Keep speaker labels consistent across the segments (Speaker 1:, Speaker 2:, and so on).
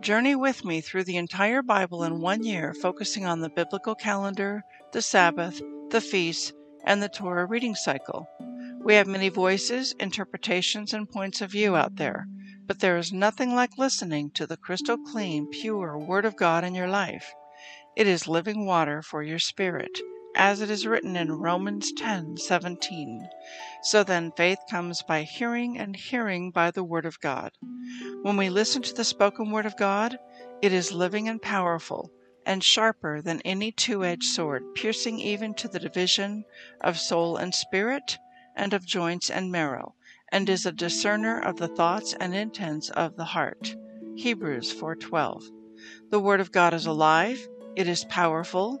Speaker 1: Journey with me through the entire Bible in one year, focusing on the biblical calendar, the Sabbath, the feasts, and the Torah reading cycle. We have many voices, interpretations, and points of view out there, but there is nothing like listening to the crystal clean, pure Word of God in your life. It is living water for your spirit, as it is written in Romans 10:17. So then faith comes by hearing and hearing by the word of God. When we listen to the spoken word of God, it is living and powerful and sharper than any two-edged sword, piercing even to the division of soul and spirit and of joints and marrow, and is a discerner of the thoughts and intents of the heart. Hebrews 4:12. The word of God is alive, it is powerful,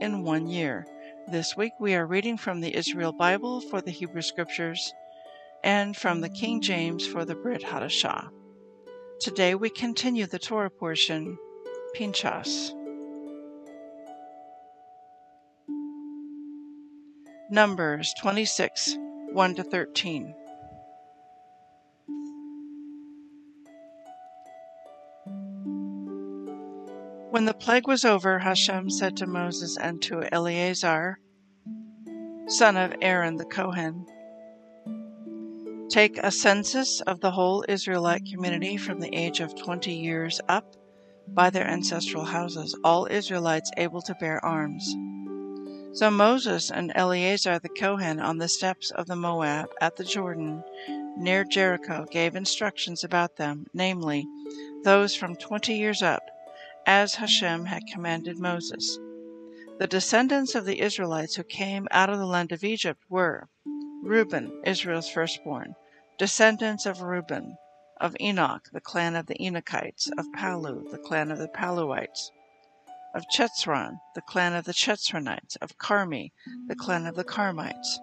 Speaker 1: in one year. This week we are reading from the Israel Bible for the Hebrew Scriptures and from the King James for the Brit Hadashah. Today we continue the Torah portion, Pinchas. Numbers 26, 1 to 13. When the plague was over, Hashem said to Moses and to Eleazar, son of Aaron the Kohen, Take a census of the whole Israelite community from the age of 20 years up by their ancestral houses, all Israelites able to bear arms. So Moses and Eleazar the Kohen on the steppes of the Moab at the Jordan near Jericho gave instructions about them, namely, those from 20 years up as Hashem had commanded Moses. The descendants of the Israelites who came out of the land of Egypt were Reuben, Israel's firstborn, descendants of Reuben, of Enoch, the clan of the Enochites, of Palu, the clan of the Paluites, of Chetzron, the clan of the Chetzronites, of Carmi, the clan of the Carmites.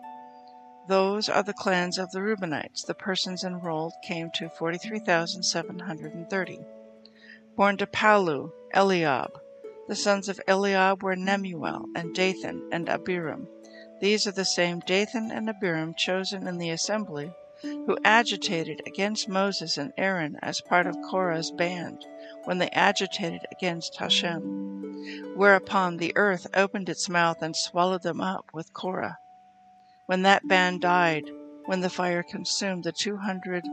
Speaker 1: Those are the clans of the Reubenites. The persons enrolled came to 43,730. Born to Palu, Eliab. The sons of Eliab were Nemuel, and Dathan, and Abiram. These are the same Dathan and Abiram chosen in the assembly, who agitated against Moses and Aaron as part of Korah's band, when they agitated against Hashem. Whereupon the earth opened its mouth and swallowed them up with Korah. When that band died, when the fire consumed the two hundred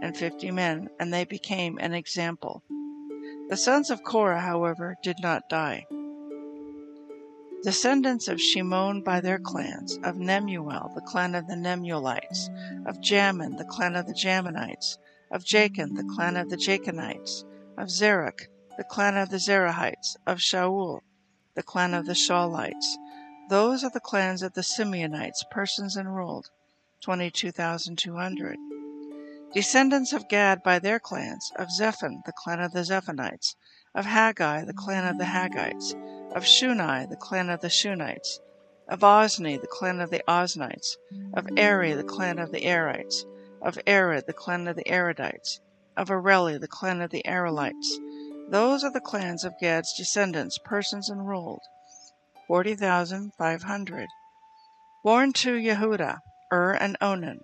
Speaker 1: and fifty men, and they became an example. The sons of Korah, however, did not die. Descendants of Shimon by their clans, of Nemuel, the clan of the Nemuelites, of Jamin, the clan of the Jaminites, of Jachin, the clan of the Jachinites, of Zerach, the clan of the Zerahites, of Shaul, the clan of the Shaulites. Those are the clans of the Simeonites, persons enrolled, 22,200. Descendants of Gad by their clans, of Zephon, the clan of the Zephonites, of Haggai, the clan of the Haggites, of Shuni, the clan of the Shunites, of Ozni, the clan of the Oznites, of Eri, the clan of the Erites, of Arad, the clan of the Aradites, of Areli, the clan of the Arelites. Those are the clans of Gad's descendants, persons enrolled, 40,500. Born to Yehuda, Ur and Onan.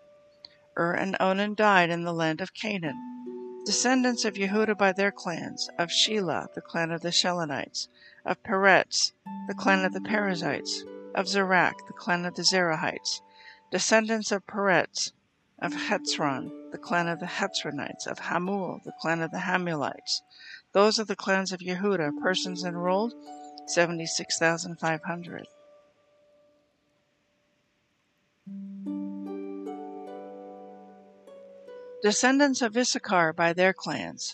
Speaker 1: Ur and Onan died in the land of Canaan. Descendants of Yehuda by their clans, of Shelah, the clan of the Shelonites, of Peretz, the clan of the Perizzites, of Zerach, the clan of the Zerahites. Descendants of Peretz, of Hetzron, the clan of the Hetzronites, of Hamul, the clan of the Hamulites. Those are the clans of Yehuda, persons enrolled, 76,500. Descendants of Issachar by their clans.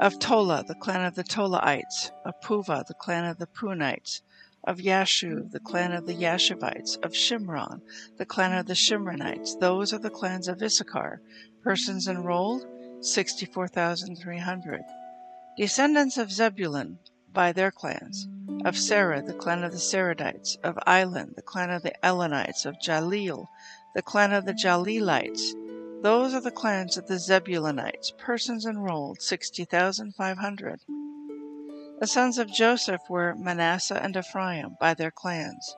Speaker 1: Of Tola, the clan of the Tolaites. Of Puva, the clan of the Punites. Of Yashu, the clan of the Yashuvites. Of Shimron, the clan of the Shimronites. Those are the clans of Issachar. Persons enrolled, 64,300. Descendants of Zebulun by their clans. Of Sarah, the clan of the Saradites. Of Elon, the clan of the Elonites. Of Jaleel, the clan of the Jaleelites those are the clans of the Zebulunites, persons enrolled, 60,500. The sons of Joseph were Manasseh and Ephraim by their clans.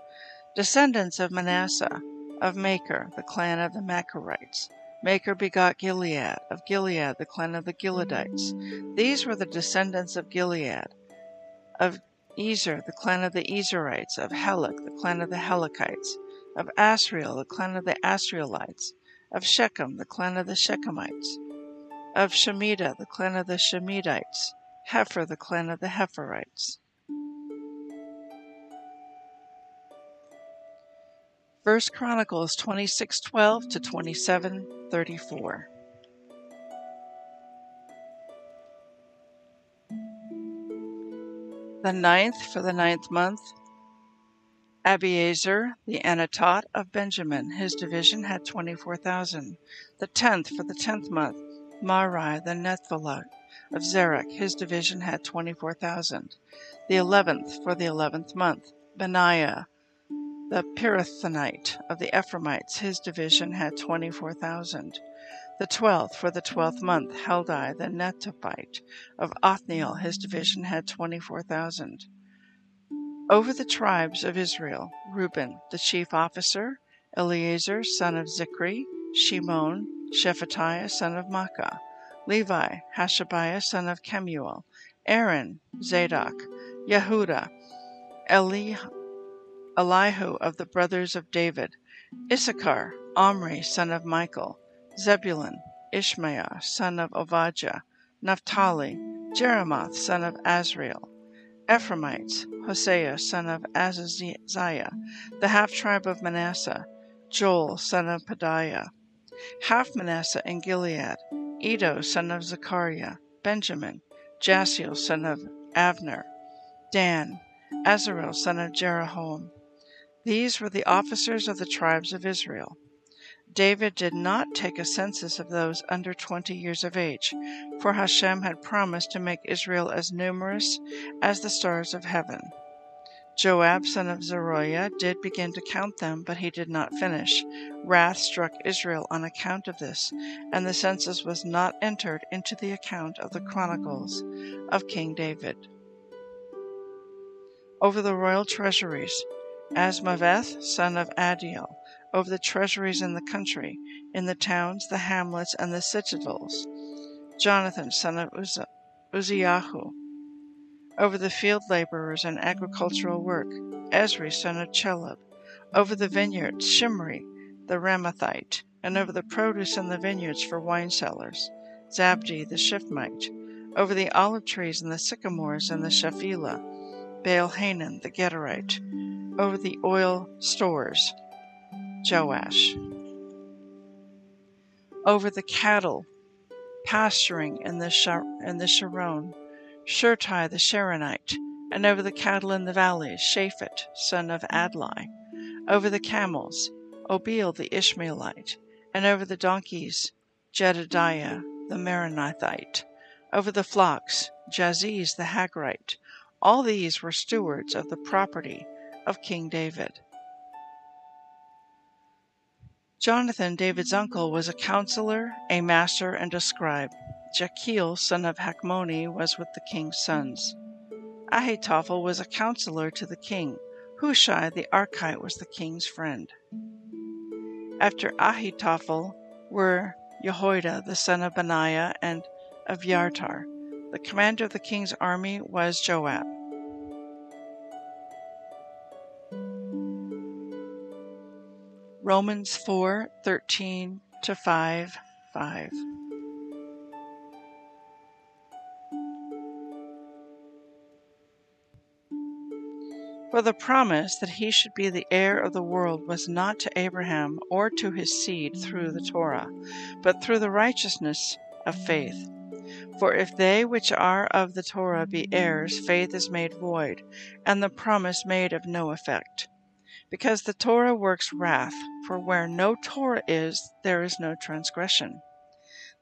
Speaker 1: Descendants of Manasseh, of Machir, the clan of the Machirites. Machir begot Gilead, of Gilead, the clan of the Gileadites. These were the descendants of Gilead. Of Ezer, the clan of the Ezerites. Of Helek, the clan of the Helekites. Of Asriel, the clan of the Asrielites of Shechem, the clan of the Shechemites, of Shemida, the clan of the Shemidites, Hepher, the clan of the Hepherites. First Chronicles 26:12 to 27:34. The ninth for the ninth month, Abiezer, the Anatot of Benjamin, his division had 24,000. The tenth for the tenth month, Marai the Nethalite of Zerach, his division had 24,000. The eleventh for the eleventh month, Benaiah the Pirathonite of the Ephraimites, his division had 24,000. The twelfth for the twelfth month, Heldai the Netophite of Othniel, his division had 24,000. Over the tribes of Israel, Reuben, the chief officer, Eleazar, son of Zikri, Shimon, Shephatiah, son of Maacah, Levi, Hashabiah, son of Kemuel, Aaron, Zadok, Yehuda, Eli, Elihu of the brothers of David, Issachar, Omri, son of Michael, Zebulun, Ishmael, son of Ovadiah, Naphtali, Jeremoth, son of Azriel, Ephraimites, Hosea son of Azaziah, the half tribe of Manasseh, Joel son of Pedaiah, half Manasseh in Gilead, Iddo son of Zechariah, Benjamin, Jasiel son of Abner, Dan, Azarel son of Jeroham. These were the officers of the tribes of Israel. David did not take a census of those under twenty years of age, for Hashem had promised to make Israel as numerous as the stars of heaven. Joab, son of Zeruiah, did begin to count them, but he did not finish. Wrath struck Israel on account of this, and the census was not entered into the account of the chronicles of King David. Over the royal treasuries, Azmaveth, son of Adiel, over the treasuries in the country, in the towns, the hamlets, and the citadels. Jonathan, son of Uzza, Uzziahu, over the field laborers and agricultural work. Esri, son of Chelub, over the vineyards. Shimri, the Ramathite, and over the produce in the vineyards for wine cellars. Zabdi, the Shifmite, over the olive trees and the sycamores and the Shephelah. Baal Hanan, the Gederite, over the oil stores. Joash. Over the cattle pasturing in the, in the Sharon, Shurtai the Sharonite, and over the cattle in the valleys, Shaphat, son of Adlai, over the camels, Obil the Ishmaelite, and over the donkeys, Jedediah the Meronothite, over the flocks, Jaziz the Hagrite. All these were stewards of the property of King David. Jonathan, David's uncle, was a counselor, a master, and a scribe. Jechiel son of Hachmoni was with the king's sons. Ahitophel was a counselor to the king. Hushai the Archite was the king's friend. After Ahitophel were Jehoiada the son of Benaiah and Abiathar. The commander of the king's army was Joab. Romans 4:13 to 5 5. For the promise that he should be the heir of the world was not to Abraham or to his seed through the Torah, but through the righteousness of faith. For if they which are of the Torah be heirs, faith is made void, and the promise made of no effect. Because the Torah works wrath, for where no Torah is, there is no transgression.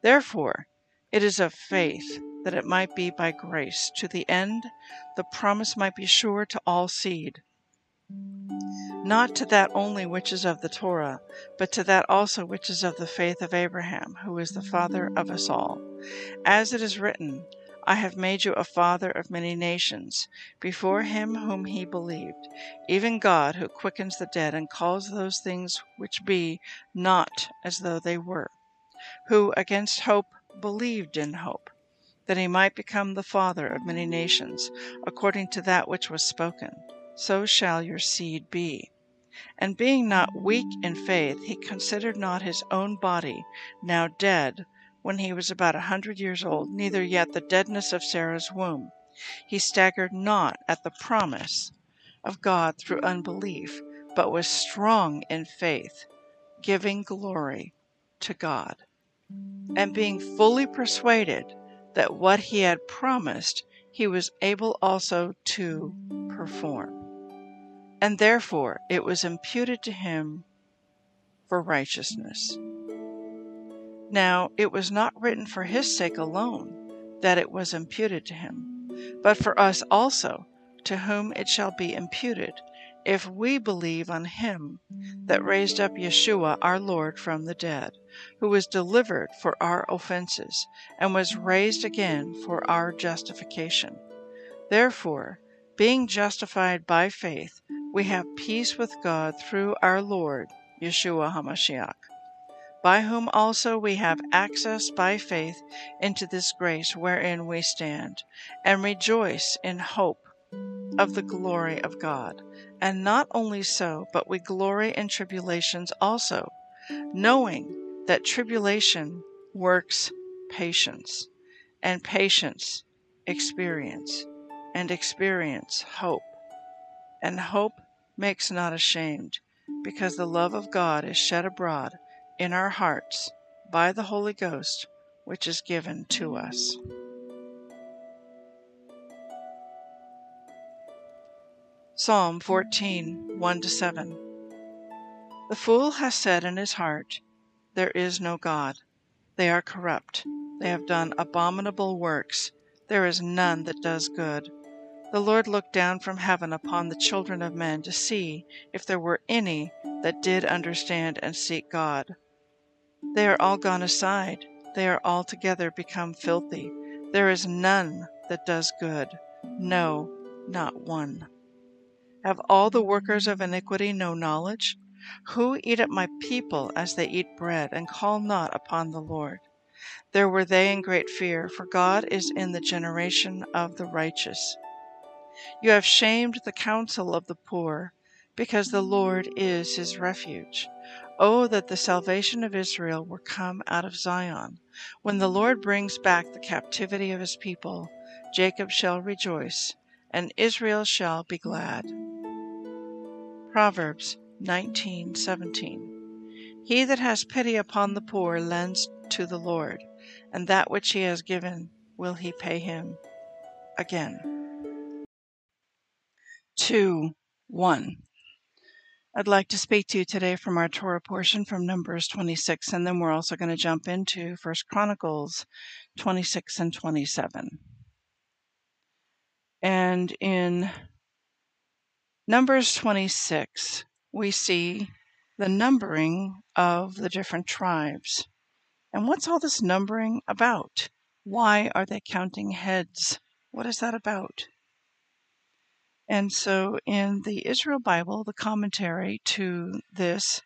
Speaker 1: Therefore, it is of faith that it might be by grace, to the end the promise might be sure to all seed, not to that only which is of the Torah, but to that also which is of the faith of Abraham, who is the father of us all. As it is written, I have made you a father of many nations, before him whom he believed, even God who quickens the dead and calls those things which be not as though they were, who against hope believed in hope that he might become the father of many nations, according to that which was spoken, So shall your seed be. And being not weak in faith, he considered not his own body now dead, when he was about a hundred years old, neither yet the deadness of Sarah's womb. He staggered not at the promise of God through unbelief, but was strong in faith, giving glory to God. And being fully persuaded that what he had promised he was able also to perform. And therefore it was imputed to him for righteousness. Now it was not written for his sake alone that it was imputed to him, but for us also, to whom it shall be imputed, if we believe on him that raised up Yeshua our Lord from the dead, who was delivered for our offenses, and was raised again for our justification. Therefore, being justified by faith, we have peace with God through our Lord Yeshua HaMashiach, by whom also we have access by faith into this grace wherein we stand, and rejoice in hope of the glory of God. And not only so, but we glory in tribulations also, knowing that tribulation works patience, and patience experience, and experience hope. And hope makes not ashamed, because the love of God is shed abroad in our hearts by the Holy Ghost, which is given to us. Psalm 14 1 7. The fool has said in his heart, There is no God. They are corrupt. They have done abominable works. There is none that does good. The Lord looked down from heaven upon the children of men to see if there were any that did understand and seek God. They are all gone aside. They are altogether become filthy. There is none that does good. No, not one. Have all the workers of iniquity no knowledge? Who eat up my people as they eat bread, and call not upon the Lord? There were they in great fear, for God is in the generation of the righteous. You have shamed the counsel of the poor, because the Lord is his refuge. Oh, that the salvation of Israel were come out of Zion. When the Lord brings back the captivity of his people, Jacob shall rejoice, and Israel shall be glad. Proverbs 19:17 He that has pity upon the poor lends to the Lord, and that which he has given will he pay him again. 2 1 I'd like to speak to you today from our Torah portion from Numbers 26, and then we're also going to jump into First Chronicles 26 and 27. And in Numbers 26, we see the numbering of the different tribes. And what's all this numbering about? Why are they counting heads? What is that about? And so in the Israel Bible, the commentary to this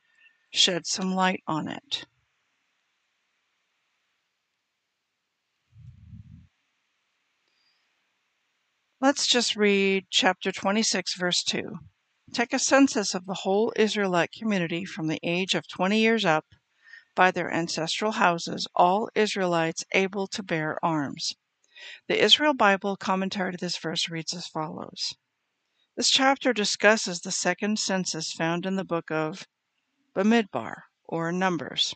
Speaker 1: sheds some light on it. Let's just read chapter 26, verse 2. Take a census of the whole Israelite community from the age of 20 years up by their ancestral houses, all Israelites able to bear arms. The Israel Bible commentary to this verse reads as follows This chapter discusses the second census found in the book of Bamidbar, or Numbers.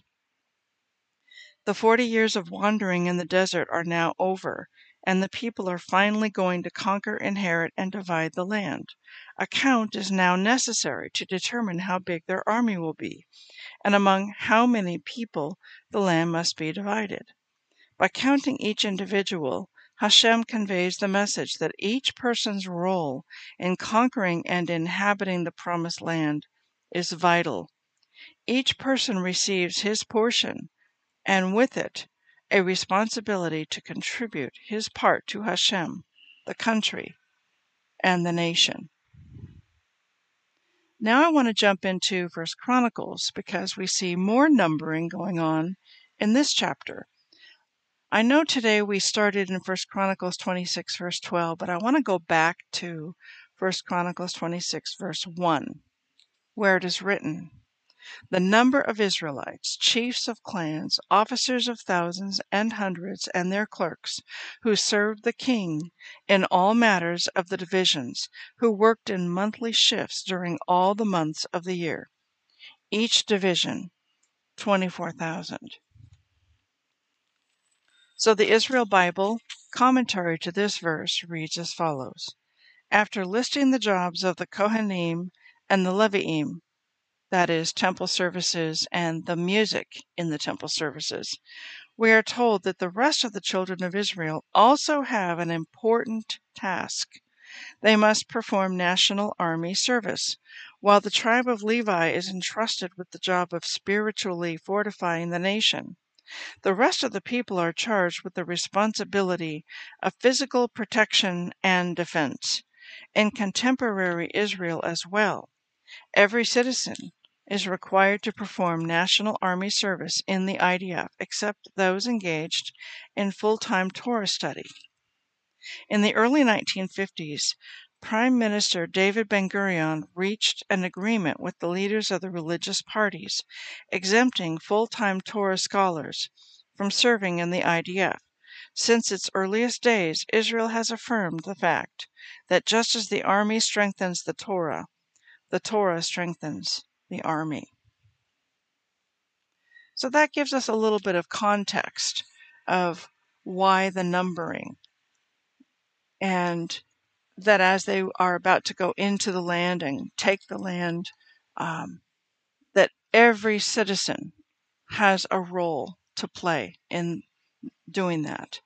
Speaker 1: The forty years of wandering in the desert are now over, and the people are finally going to conquer, inherit, and divide the land. A count is now necessary to determine how big their army will be, and among how many people the land must be divided. By counting each individual, Hashem conveys the message that each person's role in conquering and inhabiting the promised land is vital. Each person receives his portion, and with it a responsibility to contribute his part to Hashem, the country, and the nation. Now I want to jump into First Chronicles because we see more numbering going on in this chapter. I know today we started in First Chronicles 26 verse 12, but I want to go back to First Chronicles 26 verse 1, where it is written, the number of Israelites, chiefs of clans, officers of thousands and hundreds, and their clerks, who served the king in all matters of the divisions, who worked in monthly shifts during all the months of the year. Each division, 24,000. So the Israel Bible commentary to this verse reads as follows After listing the jobs of the Kohanim and the Leviim, that is, temple services and the music in the temple services, we are told that the rest of the children of Israel also have an important task. They must perform national army service, while the tribe of Levi is entrusted with the job of spiritually fortifying the nation. The rest of the people are charged with the responsibility of physical protection and defense. In contemporary Israel as well, every citizen is required to perform National Army service in the IDF except those engaged in full time Torah study. In the early 1950s, Prime Minister David Ben Gurion reached an agreement with the leaders of the religious parties, exempting full time Torah scholars from serving in the IDF. Since its earliest days, Israel has affirmed the fact that just as the army strengthens the Torah, the Torah strengthens the army. So that gives us a little bit of context of why the numbering. And that as they are about to go into the land and take the land, um, that every citizen has a role to play in doing that.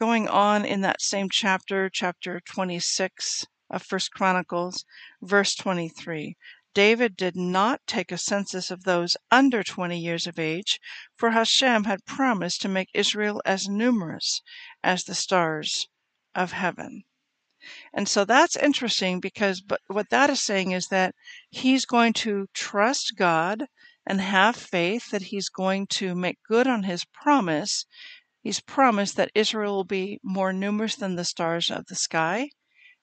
Speaker 1: Going on in that same chapter, chapter 26 of First Chronicles, verse 23, David did not take a census of those under 20 years of age, for Hashem had promised to make Israel as numerous as the stars of heaven. And so that's interesting because but what that is saying is that he's going to trust God and have faith that he's going to make good on his promise. He's promised that Israel will be more numerous than the stars of the sky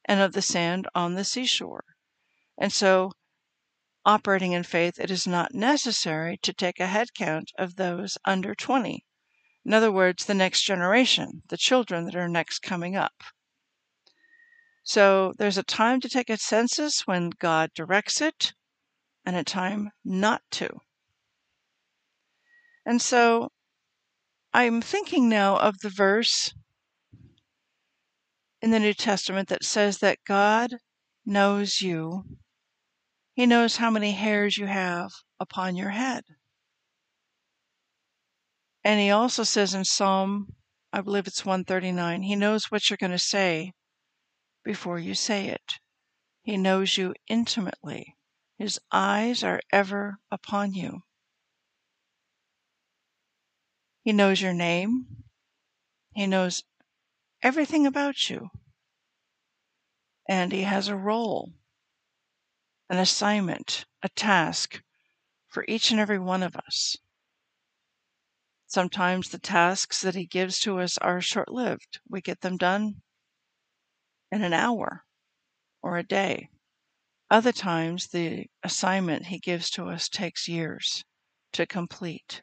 Speaker 1: and of the sand on the seashore. And so operating in faith, it is not necessary to take a head count of those under 20. In other words, the next generation, the children that are next coming up. So there's a time to take a census when God directs it, and a time not to. And so I'm thinking now of the verse in the New Testament that says that God knows you he knows how many hairs you have upon your head. And he also says in Psalm, I believe it's 139, he knows what you're going to say before you say it. He knows you intimately. His eyes are ever upon you. He knows your name. He knows everything about you. And He has a role, an assignment, a task for each and every one of us. Sometimes the tasks that He gives to us are short lived. We get them done in an hour or a day. Other times, the assignment He gives to us takes years to complete.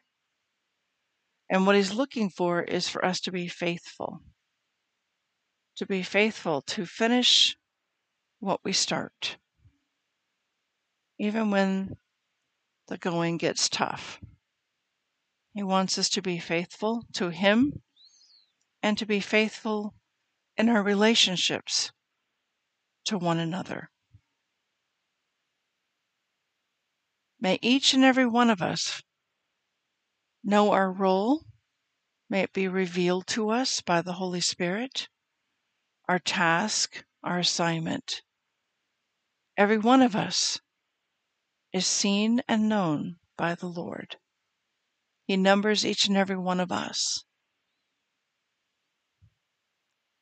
Speaker 1: And what He's looking for is for us to be faithful, to be faithful to finish what we start, even when the going gets tough. He wants us to be faithful to Him and to be faithful in our relationships to one another. May each and every one of us know our role. May it be revealed to us by the Holy Spirit, our task, our assignment. Every one of us is seen and known by the Lord. He numbers each and every one of us.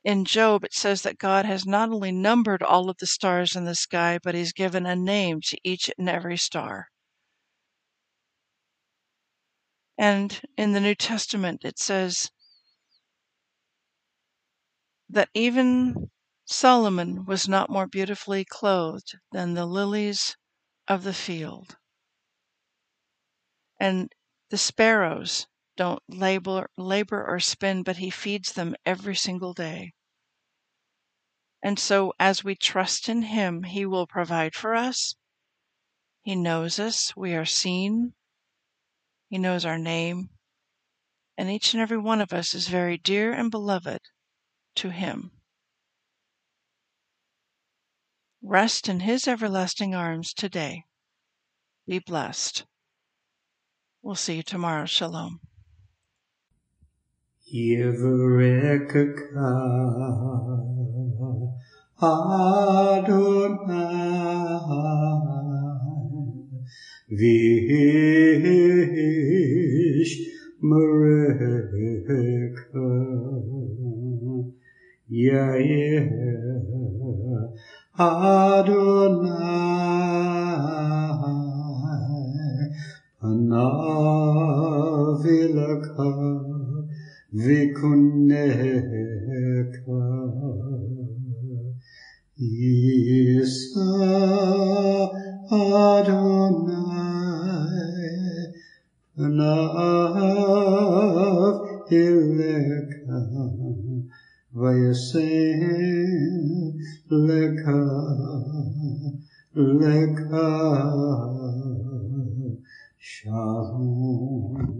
Speaker 1: In Job, it says that God has not only numbered all of the stars in the sky, but He's given a name to each and every star. And in the New Testament, it says that even Solomon was not more beautifully clothed than the lilies of the field. And the sparrows don't labor, labor or spin, but he feeds them every single day. And so, as we trust in him, he will provide for us. He knows us. We are seen. He knows our name. And each and every one of us is very dear and beloved to Him. Rest in His everlasting arms today. Be blessed. We'll see you tomorrow. Shalom.
Speaker 2: Adonai vish mereka Yair Adonai Vikuneka Isa Adonai Panav Ileka Vayasem Leka Leka Shalom